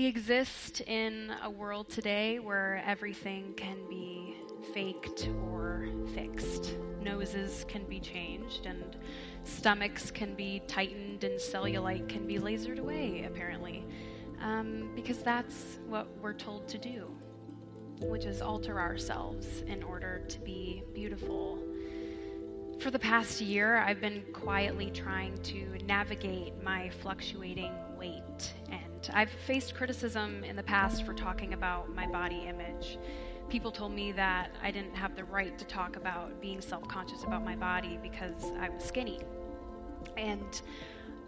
We exist in a world today where everything can be faked or fixed. Noses can be changed, and stomachs can be tightened, and cellulite can be lasered away, apparently. Um, because that's what we're told to do, which is alter ourselves in order to be beautiful. For the past year, I've been quietly trying to navigate my fluctuating weight and I've faced criticism in the past for talking about my body image. People told me that I didn't have the right to talk about being self conscious about my body because I was skinny. And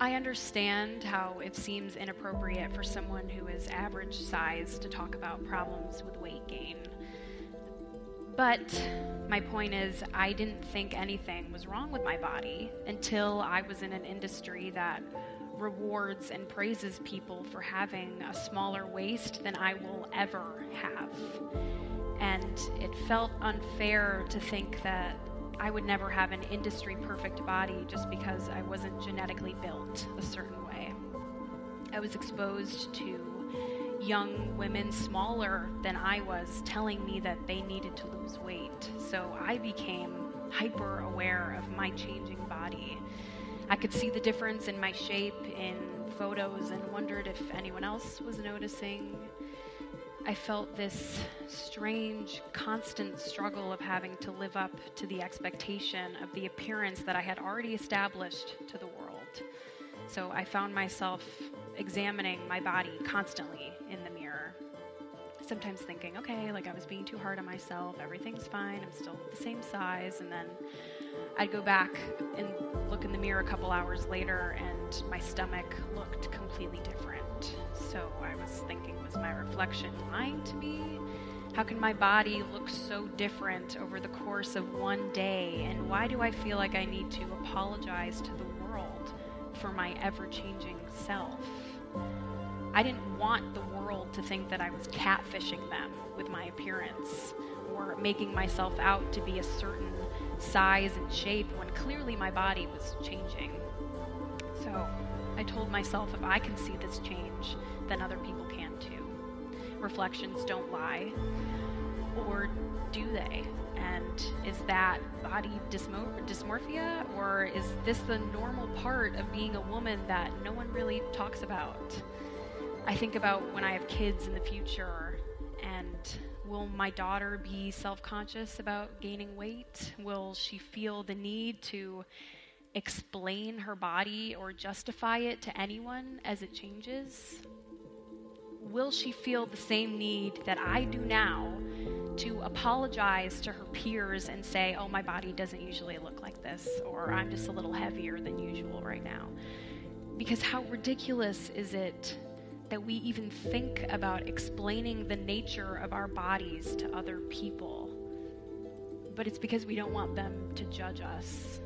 I understand how it seems inappropriate for someone who is average size to talk about problems with weight gain. But my point is, I didn't think anything was wrong with my body until I was in an industry that rewards and praises people for having a smaller waist than I will ever have. And it felt unfair to think that I would never have an industry perfect body just because I wasn't genetically built a certain way. I was exposed to young women smaller than I was telling me that they needed to lose weight. So I became hyper aware of my changing body I could see the difference in my shape in photos and wondered if anyone else was noticing. I felt this strange, constant struggle of having to live up to the expectation of the appearance that I had already established to the world. So I found myself examining my body constantly in the mirror. Sometimes thinking, okay, like I was being too hard on myself, everything's fine, I'm still the same size, and then I'd go back and look in the mirror a couple hours later, and my stomach looked completely different. So I was thinking, was my reflection lying to me? How can my body look so different over the course of one day? And why do I feel like I need to apologize to the world for my ever changing self? I didn't want the world to think that I was catfishing them with my appearance or making myself out to be a certain size and shape when clearly my body was changing. So I told myself if I can see this change, then other people can too. Reflections don't lie. Or do they? And is that body dysmor- dysmorphia? Or is this the normal part of being a woman that no one really talks about? I think about when I have kids in the future and Will my daughter be self conscious about gaining weight? Will she feel the need to explain her body or justify it to anyone as it changes? Will she feel the same need that I do now to apologize to her peers and say, oh, my body doesn't usually look like this, or I'm just a little heavier than usual right now? Because how ridiculous is it that we even think about explaining the nature of our bodies to other people. But it's because we don't want them to judge us.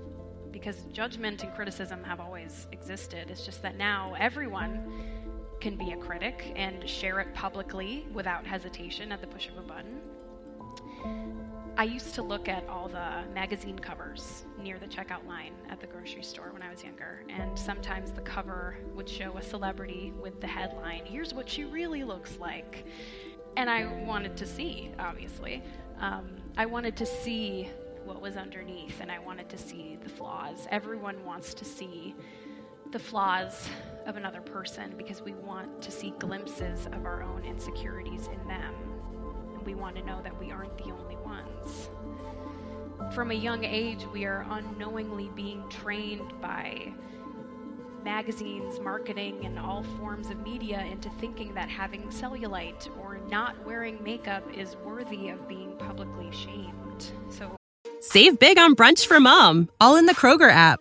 Because judgment and criticism have always existed. It's just that now everyone can be a critic and share it publicly without hesitation at the push of a button. I used to look at all the magazine covers near the checkout line at the grocery store when I was younger, and sometimes the cover would show a celebrity with the headline, Here's what she really looks like. And I wanted to see, obviously. Um, I wanted to see what was underneath, and I wanted to see the flaws. Everyone wants to see the flaws of another person because we want to see glimpses of our own insecurities in them we want to know that we aren't the only ones. From a young age, we are unknowingly being trained by magazines, marketing, and all forms of media into thinking that having cellulite or not wearing makeup is worthy of being publicly shamed. So, save big on brunch for mom, all in the Kroger app.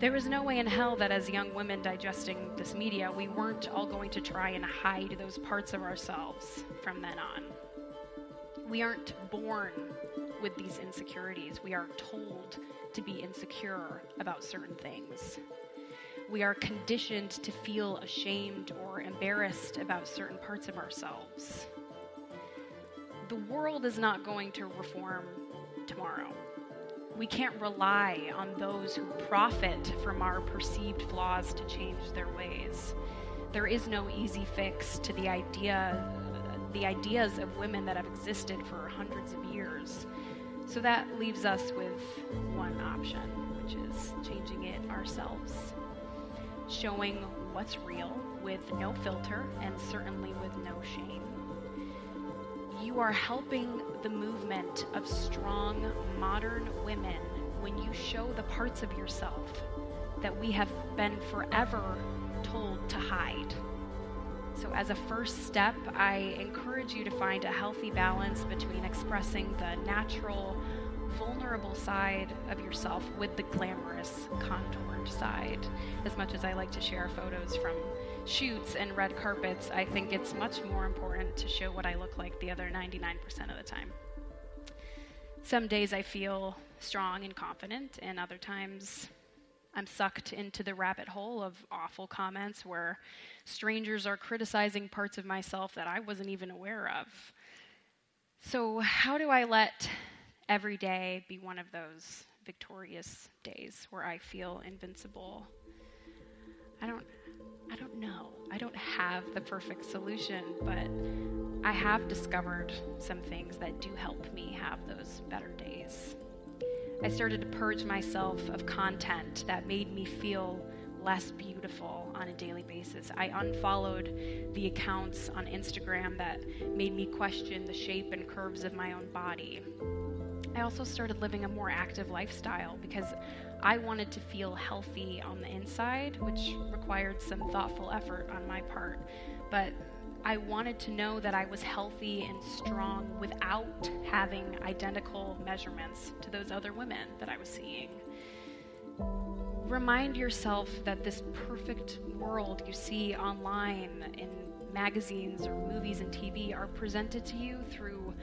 There is no way in hell that as young women digesting this media, we weren't all going to try and hide those parts of ourselves from then on. We aren't born with these insecurities. We are told to be insecure about certain things. We are conditioned to feel ashamed or embarrassed about certain parts of ourselves. The world is not going to reform tomorrow. We can't rely on those who profit from our perceived flaws to change their ways. There is no easy fix to the idea the ideas of women that have existed for hundreds of years. So that leaves us with one option, which is changing it ourselves. Showing what's real with no filter and certainly with no shame. You are helping the movement of strong, modern women when you show the parts of yourself that we have been forever told to hide. So, as a first step, I encourage you to find a healthy balance between expressing the natural, vulnerable side of yourself with the glamorous, contoured side. As much as I like to share photos from shoots and red carpets, I think it's much more important to show what I look like the other 99% of the time. Some days I feel strong and confident, and other times I'm sucked into the rabbit hole of awful comments where strangers are criticizing parts of myself that I wasn't even aware of. So, how do I let every day be one of those victorious days where I feel invincible? I don't don't know. I don't have the perfect solution, but I have discovered some things that do help me have those better days. I started to purge myself of content that made me feel less beautiful on a daily basis. I unfollowed the accounts on Instagram that made me question the shape and curves of my own body. I also started living a more active lifestyle because I wanted to feel healthy on the inside, which required some thoughtful effort on my part. But I wanted to know that I was healthy and strong without having identical measurements to those other women that I was seeing. Remind yourself that this perfect world you see online in magazines or movies and TV are presented to you through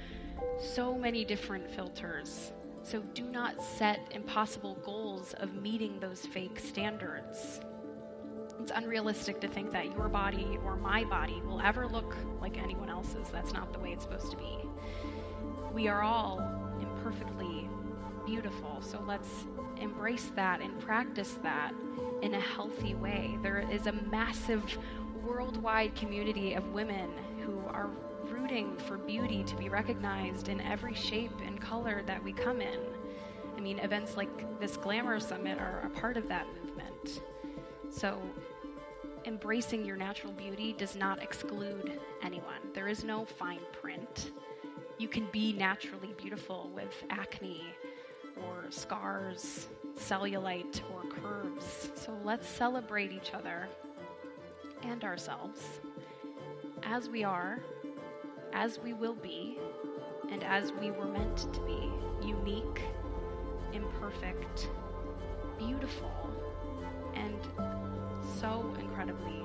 so many different filters. So do not set impossible goals of meeting those fake standards. It's unrealistic to think that your body or my body will ever look like anyone else's. That's not the way it's supposed to be. We are all imperfectly beautiful, so let's embrace that and practice that in a healthy way. There is a massive worldwide community of women who are rooting for beauty to be recognized in every shape and color that we come in. I mean, events like this Glamour Summit are a part of that movement. So, embracing your natural beauty does not exclude anyone. There is no fine print. You can be naturally beautiful with acne or scars, cellulite, or curves. So let's celebrate each other and ourselves as we are, as we will be, and as we were meant to be unique, imperfect, beautiful, and so incredibly